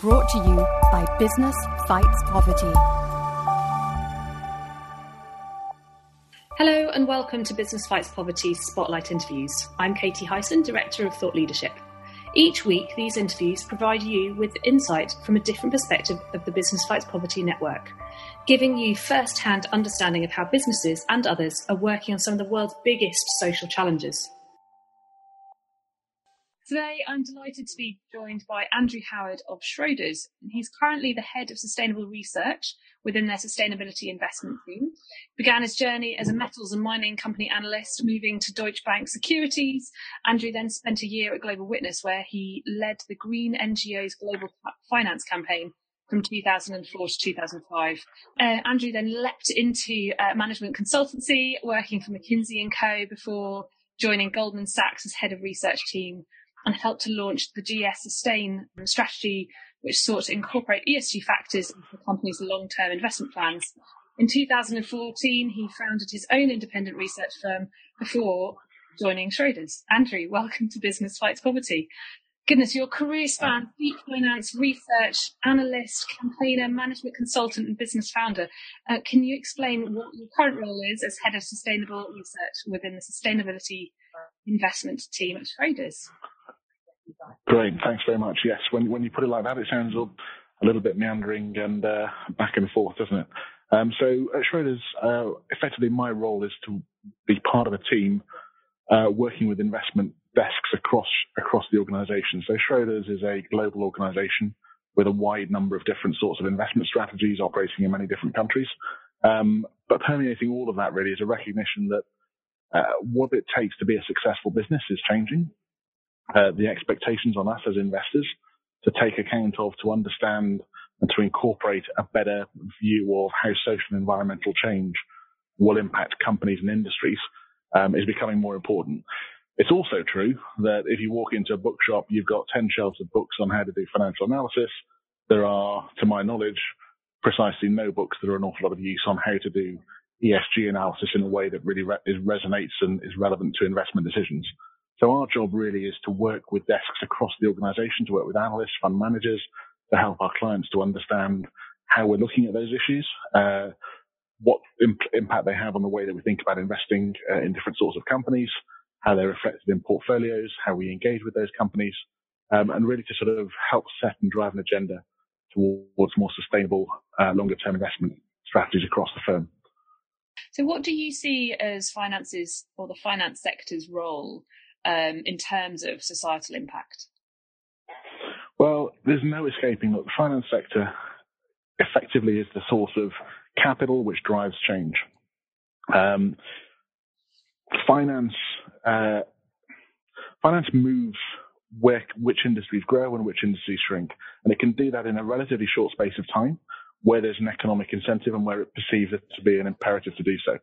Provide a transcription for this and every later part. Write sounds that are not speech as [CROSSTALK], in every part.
Brought to you by Business Fights Poverty. Hello and welcome to Business Fights Poverty Spotlight Interviews. I'm Katie Hyson, Director of Thought Leadership. Each week, these interviews provide you with insight from a different perspective of the Business Fights Poverty network, giving you first hand understanding of how businesses and others are working on some of the world's biggest social challenges. Today, I'm delighted to be joined by Andrew Howard of Schroders. He's currently the head of sustainable research within their sustainability investment team. He began his journey as a metals and mining company analyst, moving to Deutsche Bank Securities. Andrew then spent a year at Global Witness, where he led the Green NGO's global finance campaign from 2004 to 2005. Uh, Andrew then leapt into uh, management consultancy, working for McKinsey and Co. before joining Goldman Sachs as head of research team and helped to launch the GS Sustain strategy, which sought to incorporate ESG factors into the company's long-term investment plans. In 2014, he founded his own independent research firm before joining Schroders. Andrew, welcome to Business Fights Poverty. Goodness, your career spans deep finance, research, analyst, campaigner, management consultant, and business founder. Uh, can you explain what your current role is as head of sustainable research within the sustainability investment team at Schroders? Great. Thanks very much. Yes, when when you put it like that, it sounds a little bit meandering and uh, back and forth, doesn't it? Um, so at Schroders, uh, effectively, my role is to be part of a team uh, working with investment desks across across the organisation. So Schroders is a global organisation with a wide number of different sorts of investment strategies operating in many different countries. Um, but permeating all of that really is a recognition that uh, what it takes to be a successful business is changing uh, the expectations on us as investors to take account of, to understand and to incorporate a better view of how social and environmental change will impact companies and industries um, is becoming more important. It's also true that if you walk into a bookshop, you've got 10 shelves of books on how to do financial analysis. There are, to my knowledge, precisely no books that are an awful lot of use on how to do ESG analysis in a way that really re- resonates and is relevant to investment decisions. So our job really is to work with desks across the organization, to work with analysts, fund managers, to help our clients to understand how we're looking at those issues, uh, what imp- impact they have on the way that we think about investing uh, in different sorts of companies, how they're reflected in portfolios, how we engage with those companies, um, and really to sort of help set and drive an agenda towards more sustainable, uh, longer term investment strategies across the firm. So, what do you see as finances or the finance sector's role um, in terms of societal impact? Well, there's no escaping that the finance sector effectively is the source of capital which drives change. Um, finance uh, finance moves where which industries grow and which industries shrink, and it can do that in a relatively short space of time, where there's an economic incentive and where it perceives it to be an imperative to do so.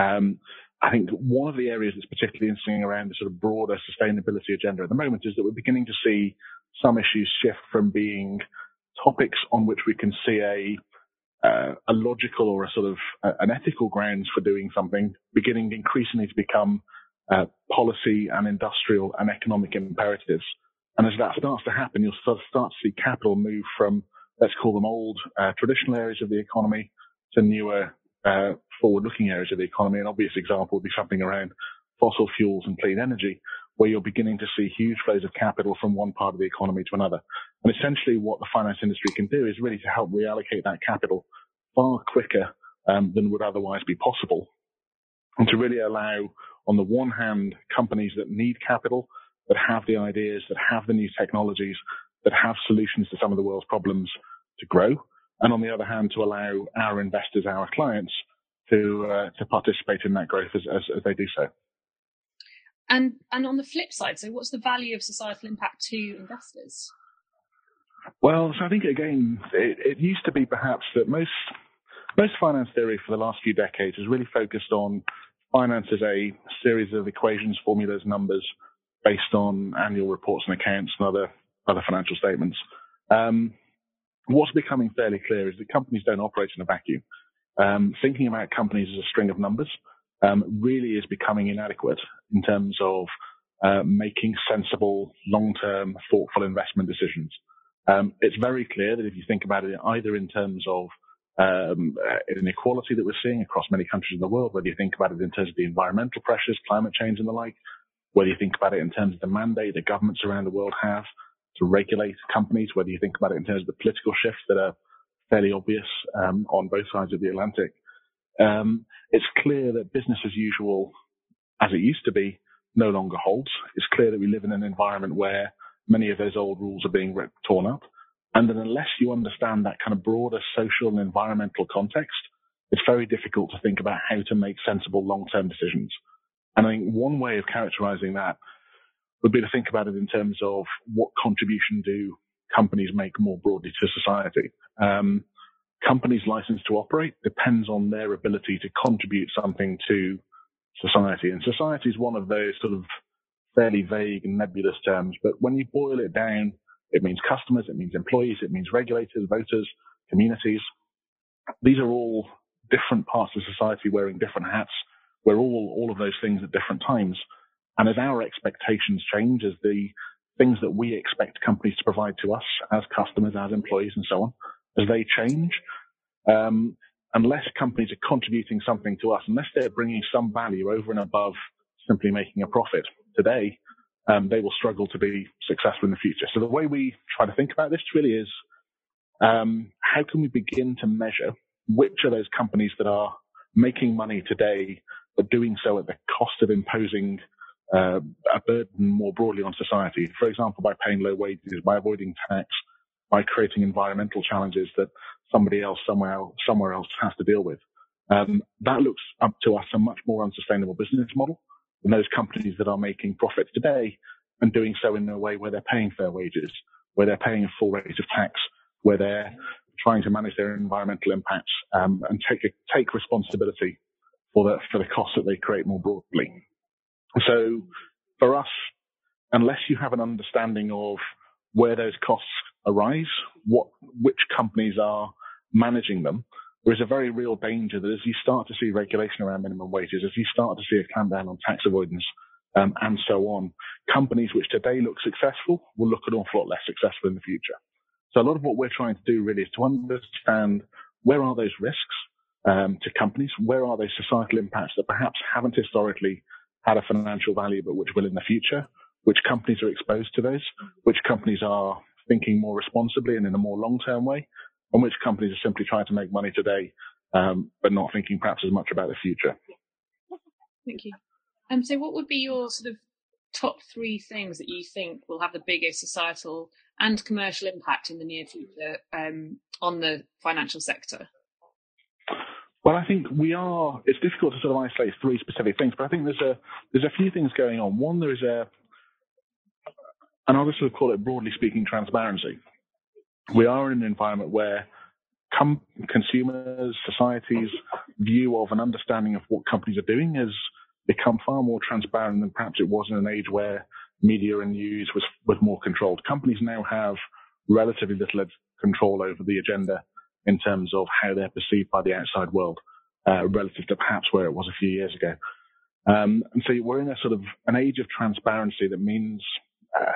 Um, I think one of the areas that's particularly interesting around the sort of broader sustainability agenda at the moment is that we're beginning to see some issues shift from being topics on which we can see a uh, a logical or a sort of uh, an ethical grounds for doing something, beginning increasingly to become uh, policy and industrial and economic imperatives. And as that starts to happen, you'll start, start to see capital move from let's call them old uh, traditional areas of the economy to newer uh, forward-looking areas of the economy. An obvious example would be something around fossil fuels and clean energy, where you're beginning to see huge flows of capital from one part of the economy to another. And essentially what the finance industry can do is really to help reallocate that capital far quicker um, than would otherwise be possible. And to really allow, on the one hand, companies that need capital, that have the ideas, that have the new technologies, that have solutions to some of the world's problems to grow and on the other hand, to allow our investors, our clients, to uh, to participate in that growth as, as, as they do so. And and on the flip side, so what's the value of societal impact to investors? Well, so I think again, it, it used to be perhaps that most most finance theory for the last few decades has really focused on finance as a series of equations, formulas, numbers based on annual reports and accounts and other other financial statements. Um, what's becoming fairly clear is that companies don't operate in a vacuum. Um, thinking about companies as a string of numbers um, really is becoming inadequate in terms of uh, making sensible, long-term, thoughtful investment decisions. Um, it's very clear that if you think about it either in terms of um, inequality that we're seeing across many countries in the world, whether you think about it in terms of the environmental pressures, climate change and the like, whether you think about it in terms of the mandate that governments around the world have to regulate companies, whether you think about it in terms of the political shifts that are fairly obvious um, on both sides of the Atlantic, um, it's clear that business as usual, as it used to be, no longer holds. It's clear that we live in an environment where many of those old rules are being ripped, torn up. And then unless you understand that kind of broader social and environmental context, it's very difficult to think about how to make sensible long-term decisions. And I think one way of characterizing that would be to think about it in terms of what contribution do companies make more broadly to society. Um, companies' license to operate depends on their ability to contribute something to society. And society is one of those sort of fairly vague and nebulous terms, but when you boil it down, it means customers, it means employees, it means regulators, voters, communities. These are all different parts of society wearing different hats. We're all all of those things at different times. And as our expectations change, as the things that we expect companies to provide to us as customers, as employees, and so on, as they change, um, unless companies are contributing something to us, unless they're bringing some value over and above simply making a profit today, um, they will struggle to be successful in the future. So the way we try to think about this really is um, how can we begin to measure which are those companies that are making money today, but doing so at the cost of imposing uh, a burden more broadly on society. For example, by paying low wages, by avoiding tax, by creating environmental challenges that somebody else somewhere somewhere else has to deal with. Um, that looks up to us a much more unsustainable business model than those companies that are making profits today and doing so in a way where they're paying fair wages, where they're paying a full rate of tax, where they're trying to manage their environmental impacts um, and take a, take responsibility for the for the costs that they create more broadly. So for us, unless you have an understanding of where those costs arise, what which companies are managing them, there is a very real danger that as you start to see regulation around minimum wages, as you start to see a clampdown on tax avoidance, um, and so on, companies which today look successful will look an awful lot less successful in the future. So a lot of what we're trying to do really is to understand where are those risks um, to companies, where are those societal impacts that perhaps haven't historically had a financial value but which will in the future, which companies are exposed to those, which companies are thinking more responsibly and in a more long-term way, and which companies are simply trying to make money today, um, but not thinking perhaps as much about the future. Thank you. Um, so, what would be your sort of top three things that you think will have the biggest societal and commercial impact in the near future um, on the financial sector? Well, I think we are. It's difficult to sort of isolate three specific things, but I think there's a there's a few things going on. One, there is a, and I'll just sort of call it broadly speaking, transparency we are in an environment where com- consumers, societies' view of an understanding of what companies are doing has become far more transparent than perhaps it was in an age where media and news was, was more controlled. Companies now have relatively little control over the agenda in terms of how they're perceived by the outside world, uh, relative to perhaps where it was a few years ago. Um, and so we're in a sort of an age of transparency that means uh,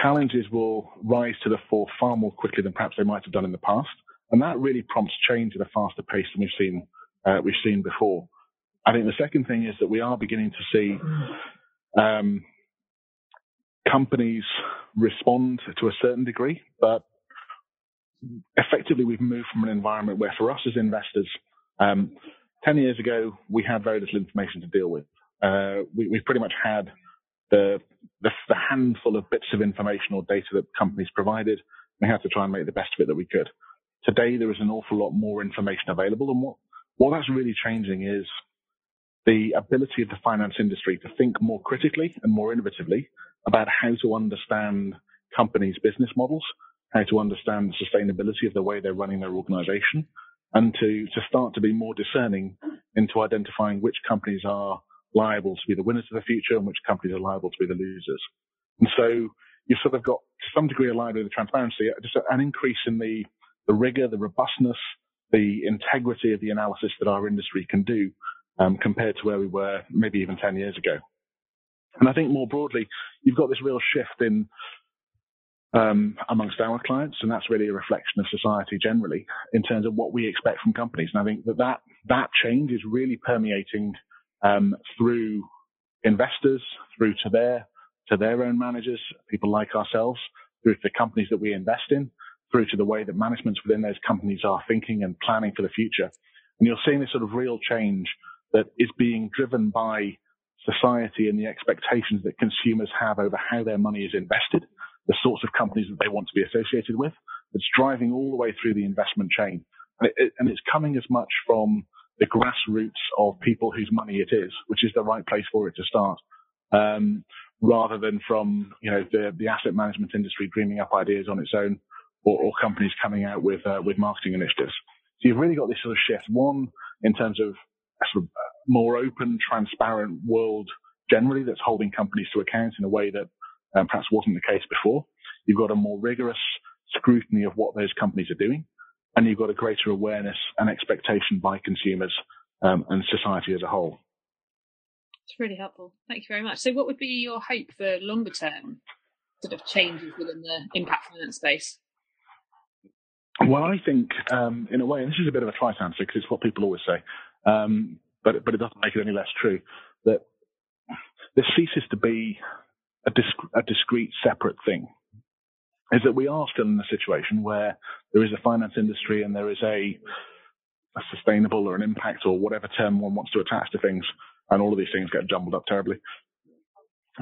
challenges will rise to the fore far more quickly than perhaps they might have done in the past. And that really prompts change at a faster pace than we've seen, uh, we've seen before. I think the second thing is that we are beginning to see, um, companies respond to a certain degree, but effectively we've moved from an environment where for us as investors, um, 10 years ago, we had very little information to deal with. Uh, we, we pretty much had the, the, the handful of bits of information or data that companies provided. We had to try and make the best of it that we could. Today, there is an awful lot more information available, and what what that's really changing is the ability of the finance industry to think more critically and more innovatively about how to understand companies' business models, how to understand the sustainability of the way they're running their organization, and to, to start to be more discerning into identifying which companies are liable to be the winners of the future and which companies are liable to be the losers. And so you've sort of got to some degree a with the transparency, just an increase in the, the rigor, the robustness, the integrity of the analysis that our industry can do um, compared to where we were maybe even 10 years ago. And I think more broadly, you've got this real shift in um, amongst our clients, and that's really a reflection of society generally in terms of what we expect from companies. And I think that that, that change is really permeating um, through investors, through to their to their own managers, people like ourselves, through to the companies that we invest in, through to the way that managements within those companies are thinking and planning for the future. And you're seeing this sort of real change that is being driven by society and the expectations that consumers have over how their money is invested, the sorts of companies that they want to be associated with. It's driving all the way through the investment chain. And, it, and it's coming as much from the grassroots of people whose money it is, which is the right place for it to start, um, rather than from you know the, the asset management industry dreaming up ideas on its own, or, or companies coming out with uh, with marketing initiatives. So you've really got this sort of shift. One in terms of a sort of more open, transparent world generally that's holding companies to account in a way that um, perhaps wasn't the case before. You've got a more rigorous scrutiny of what those companies are doing, and you've got a greater awareness and expectation by consumers um, and society as a whole. It's really helpful. Thank you very much. So, what would be your hope for longer term sort of changes within the impact finance space? Well, I think, um, in a way, and this is a bit of a trite answer because it's what people always say, um, but but it doesn't make it any less true that this ceases to be a, disc- a discrete, separate thing. Is that we are still in a situation where there is a finance industry and there is a, a sustainable or an impact or whatever term one wants to attach to things, and all of these things get jumbled up terribly.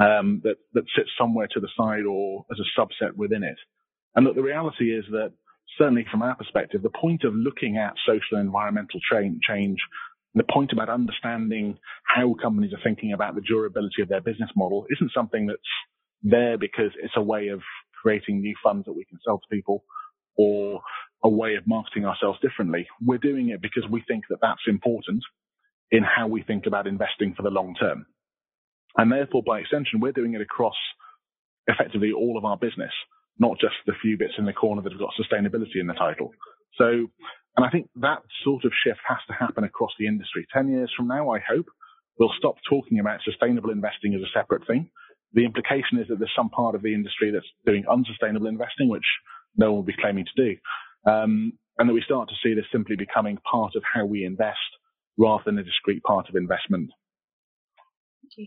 Um, that that sits somewhere to the side or as a subset within it. And look, the reality is that certainly from our perspective, the point of looking at social and environmental change the point about understanding how companies are thinking about the durability of their business model isn't something that's there because it's a way of creating new funds that we can sell to people or a way of marketing ourselves differently. We're doing it because we think that that's important in how we think about investing for the long term. And therefore, by extension, we're doing it across effectively all of our business, not just the few bits in the corner that have got sustainability in the title. So and I think that sort of shift has to happen across the industry. 10 years from now, I hope we'll stop talking about sustainable investing as a separate thing. The implication is that there's some part of the industry that's doing unsustainable investing, which no one will be claiming to do. Um, and that we start to see this simply becoming part of how we invest rather than a discrete part of investment. Thank you.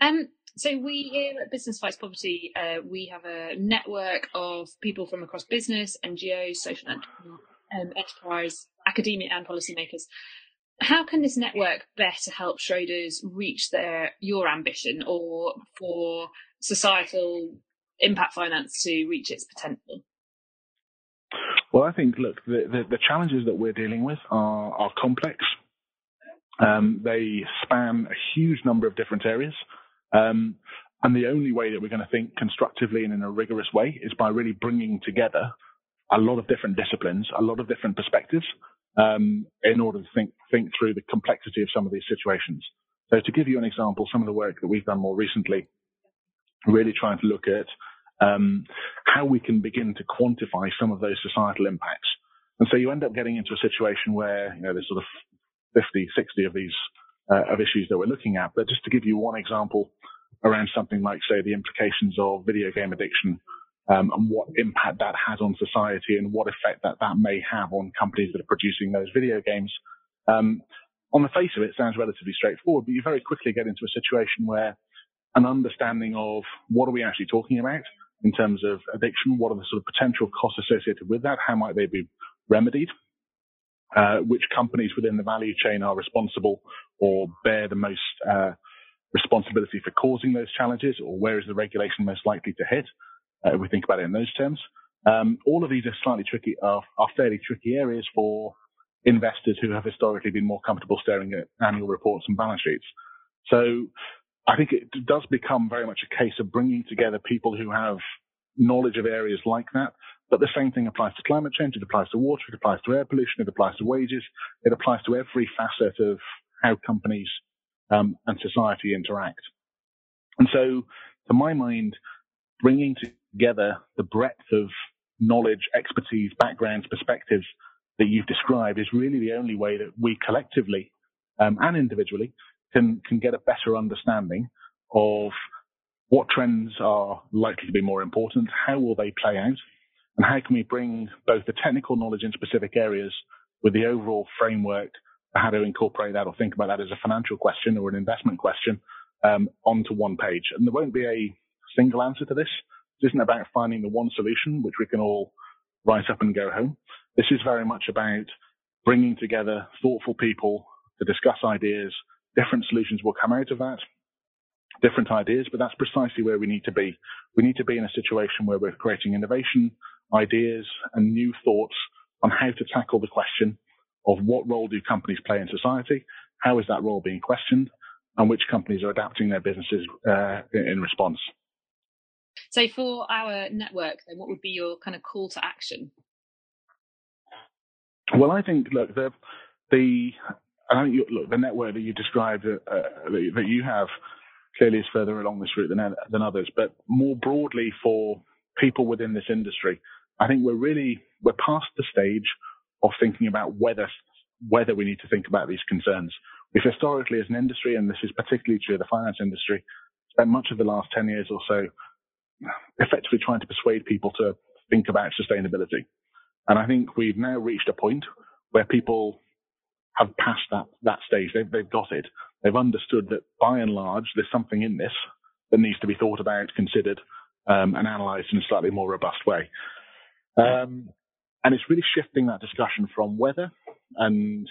Um, so we here at Business Fights Poverty, uh, we have a network of people from across business, NGOs, social um, enterprise, academia, and policymakers. How can this network better help Schroders reach their your ambition, or for societal impact finance to reach its potential? Well, I think look, the, the, the challenges that we're dealing with are, are complex. Um, they span a huge number of different areas. Um, and the only way that we're going to think constructively and in a rigorous way is by really bringing together a lot of different disciplines, a lot of different perspectives, um, in order to think think through the complexity of some of these situations. So to give you an example, some of the work that we've done more recently, really trying to look at um, how we can begin to quantify some of those societal impacts. And so you end up getting into a situation where you know there's sort of 50, 60 of these uh, of issues that we're looking at. But just to give you one example around something like, say, the implications of video game addiction um, and what impact that has on society and what effect that that may have on companies that are producing those video games. Um, on the face of it, it sounds relatively straightforward, but you very quickly get into a situation where an understanding of what are we actually talking about in terms of addiction, what are the sort of potential costs associated with that, how might they be remedied, uh, which companies within the value chain are responsible or bear the most uh, responsibility for causing those challenges, or where is the regulation most likely to hit, uh, if we think about it in those terms. Um, all of these are slightly tricky, are, are fairly tricky areas for investors who have historically been more comfortable staring at annual reports and balance sheets. So I think it does become very much a case of bringing together people who have knowledge of areas like that. But the same thing applies to climate change. It applies to water. It applies to air pollution. It applies to wages. It applies to every facet of how companies um, and society interact. And so, to my mind, bringing together the breadth of knowledge, expertise, backgrounds, perspectives that you've described is really the only way that we collectively um, and individually can can get a better understanding of what trends are likely to be more important? How will they play out? And how can we bring both the technical knowledge in specific areas with the overall framework for how to incorporate that or think about that as a financial question or an investment question um, onto one page? And there won't be a single answer to this. This isn't about finding the one solution which we can all write up and go home. This is very much about bringing together thoughtful people to discuss ideas. Different solutions will come out of that different ideas, but that's precisely where we need to be. We need to be in a situation where we're creating innovation, ideas, and new thoughts on how to tackle the question of what role do companies play in society? How is that role being questioned? And which companies are adapting their businesses uh, in response? So, for our network, then, what would be your kind of call to action? Well, I think look the the I think you, look the network that you described uh, that you have clearly is further along this route than, than others. But more broadly for people within this industry, I think we're really, we're past the stage of thinking about whether, whether we need to think about these concerns. We've historically as an industry, and this is particularly true of the finance industry, spent much of the last 10 years or so effectively trying to persuade people to think about sustainability. And I think we've now reached a point where people have passed that, that stage. They've, they've got it. They've understood that by and large, there's something in this that needs to be thought about, considered, um, and analysed in a slightly more robust way. Um, and it's really shifting that discussion from whether and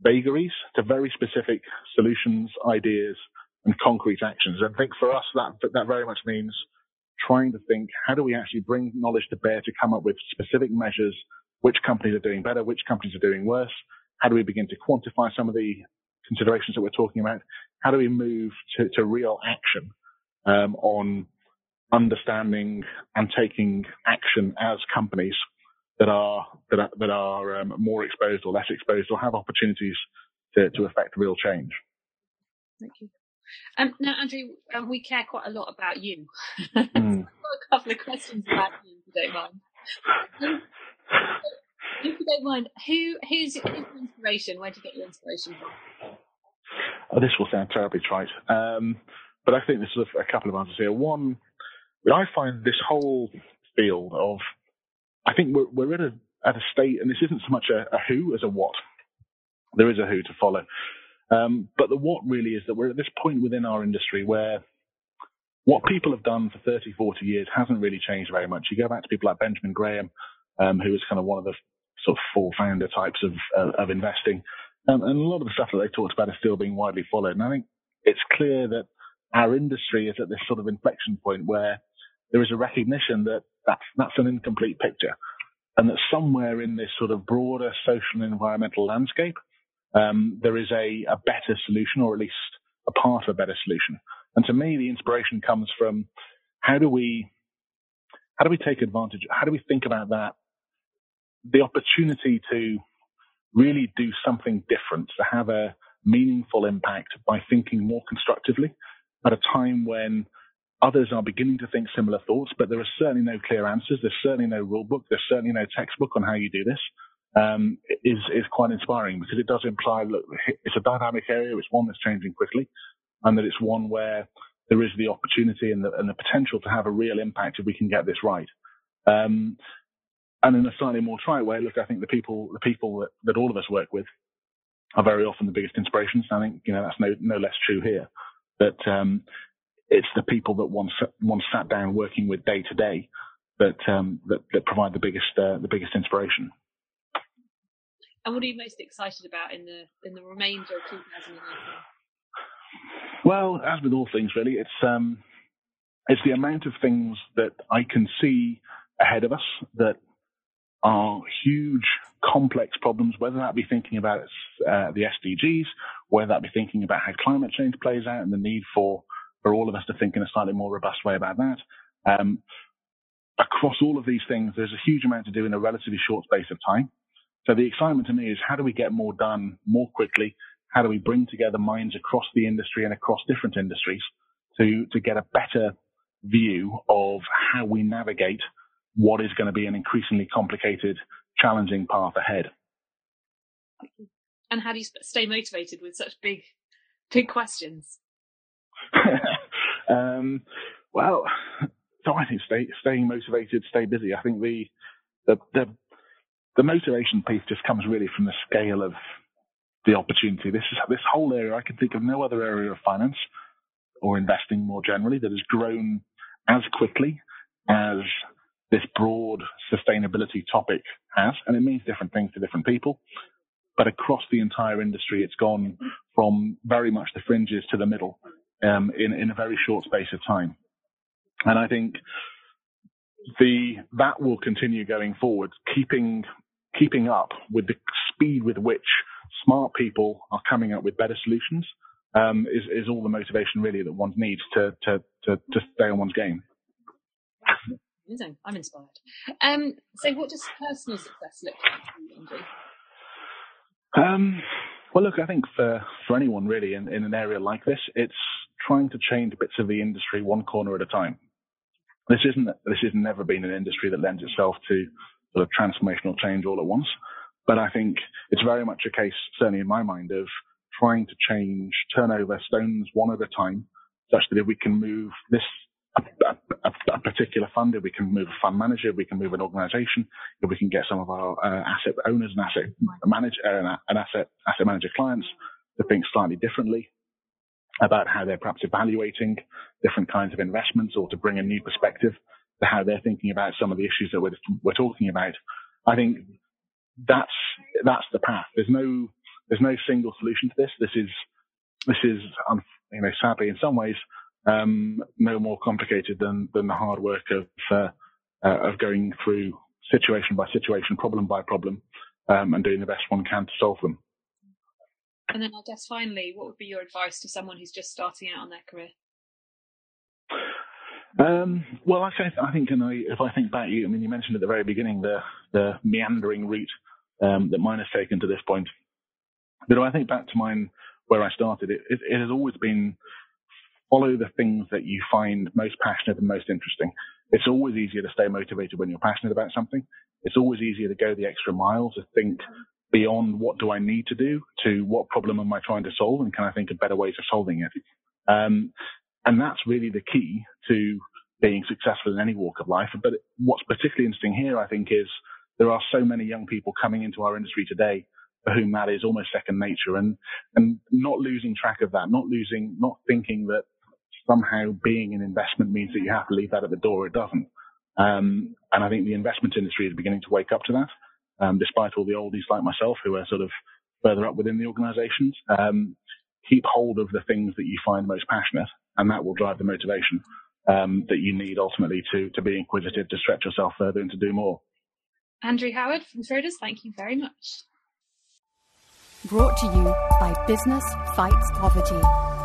vagaries to very specific solutions, ideas, and concrete actions. And I think for us, that that very much means trying to think how do we actually bring knowledge to bear to come up with specific measures, which companies are doing better, which companies are doing worse, how do we begin to quantify some of the considerations that we're talking about? How do we move to, to real action um, on understanding and taking action as companies that are that are, that are um, more exposed or less exposed or have opportunities to, to affect real change? Thank you. Um, now, Andrew, um, we care quite a lot about you. Mm. so [LAUGHS] I've got a couple of questions about you, if you don't mind. If you don't mind, who who's, who's inspiration? Where do you get your inspiration from? Oh, this will sound terribly trite, um, but I think there's a couple of answers here. One, I find this whole field of, I think we're, we're at a at a state, and this isn't so much a, a who as a what. There is a who to follow, um, but the what really is that we're at this point within our industry where what people have done for 30, 40 years hasn't really changed very much. You go back to people like Benjamin Graham, um, who was kind of one of the sort of full founder types of uh, of investing. Um, and a lot of the stuff that they talked about is still being widely followed. And I think it's clear that our industry is at this sort of inflection point where there is a recognition that that's, that's an incomplete picture and that somewhere in this sort of broader social and environmental landscape, um, there is a, a better solution or at least a part of a better solution. And to me, the inspiration comes from how do we, how do we take advantage? How do we think about that the opportunity to really do something different, to have a meaningful impact by thinking more constructively at a time when others are beginning to think similar thoughts, but there are certainly no clear answers. There's certainly no rule book. There's certainly no textbook on how you do this. Um, is is quite inspiring because it does imply look it's a dynamic area. It's one that's changing quickly, and that it's one where there is the opportunity and the, and the potential to have a real impact if we can get this right. Um, and in a slightly more trite way, look, I think the people, the people that, that all of us work with are very often the biggest inspirations. I think, you know, that's no, no less true here. That, um, it's the people that one, one sat down working with day to day that, um, that, that provide the biggest, uh, the biggest inspiration. And what are you most excited about in the, in the remainder of 2019? Well, as with all things really, it's, um, it's the amount of things that I can see ahead of us that are huge, complex problems, whether that be thinking about uh, the SDGs, whether that be thinking about how climate change plays out and the need for, for all of us to think in a slightly more robust way about that. Um, across all of these things, there's a huge amount to do in a relatively short space of time. So the excitement to me is how do we get more done more quickly? How do we bring together minds across the industry and across different industries to, to get a better view of how we navigate what is going to be an increasingly complicated, challenging path ahead. And how do you stay motivated with such big, big questions? [LAUGHS] um, Well, so I think stay, staying motivated, stay busy. I think the, the, the, the motivation piece just comes really from the scale of the opportunity. This is this whole area. I can think of no other area of finance or investing more generally that has grown as quickly as this broad sustainability topic has, and it means different things to different people. But across the entire industry, it's gone from very much the fringes to the middle um, in in a very short space of time. And I think the that will continue going forward, keeping keeping up with the speed with which smart people are coming up with better solutions um, is is all the motivation really that one needs to to to, to stay on one's game. Amazing. I'm inspired. Um, so, what does personal success look like for you, Andrew? Um, well, look, I think for, for anyone really in, in an area like this, it's trying to change bits of the industry one corner at a time. This isn't this has never been an industry that lends itself to sort of transformational change all at once. But I think it's very much a case, certainly in my mind, of trying to change turnover stones one at a time, such that if we can move this a, a, a, particular funder, we can move a fund manager, we can move an organisation, we can get some of our uh, asset owners and asset manager uh, and asset asset manager clients to think slightly differently, about how they're perhaps evaluating different kinds of investments or to bring a new perspective to how they're thinking about some of the issues that we're, we're talking about. I think that's, that's the path. There's no, there's no single solution to this. This is, this is, um, you know, sadly in some ways, um, no more complicated than, than the hard work of, uh, uh, of going through situation by situation, problem by problem, um, and doing the best one can to solve them. And then I guess finally, what would be your advice to someone who's just starting out on their career? Um, well, I, I think, and I, if I think back, you, I mean, you mentioned at the very beginning the the meandering route um, that mine has taken to this point. But if I think back to mine where I started, it, it, it has always been follow the things that you find most passionate and most interesting. It's always easier to stay motivated when you're passionate about something. It's always easier to go the extra mile to think beyond what do I need to do to what problem am I trying to solve and can I think of better ways of solving it. Um, and that's really the key to being successful in any walk of life. But what's particularly interesting here, I think, is there are so many young people coming into our industry today for whom that is almost second nature and, and not losing track of that, not losing, not thinking that somehow being an investment means that you have to leave that at the door. It doesn't. Um, and I think the investment industry is beginning to wake up to that um, despite all the oldies like myself who are sort of further up within the organizations. Um, keep hold of the things that you find most passionate, and that will drive the motivation um, that you need ultimately to, to be inquisitive, to stretch yourself further, and to do more. Andrew Howard from Schroders, thank you very much. Brought to you by Business Fights Poverty.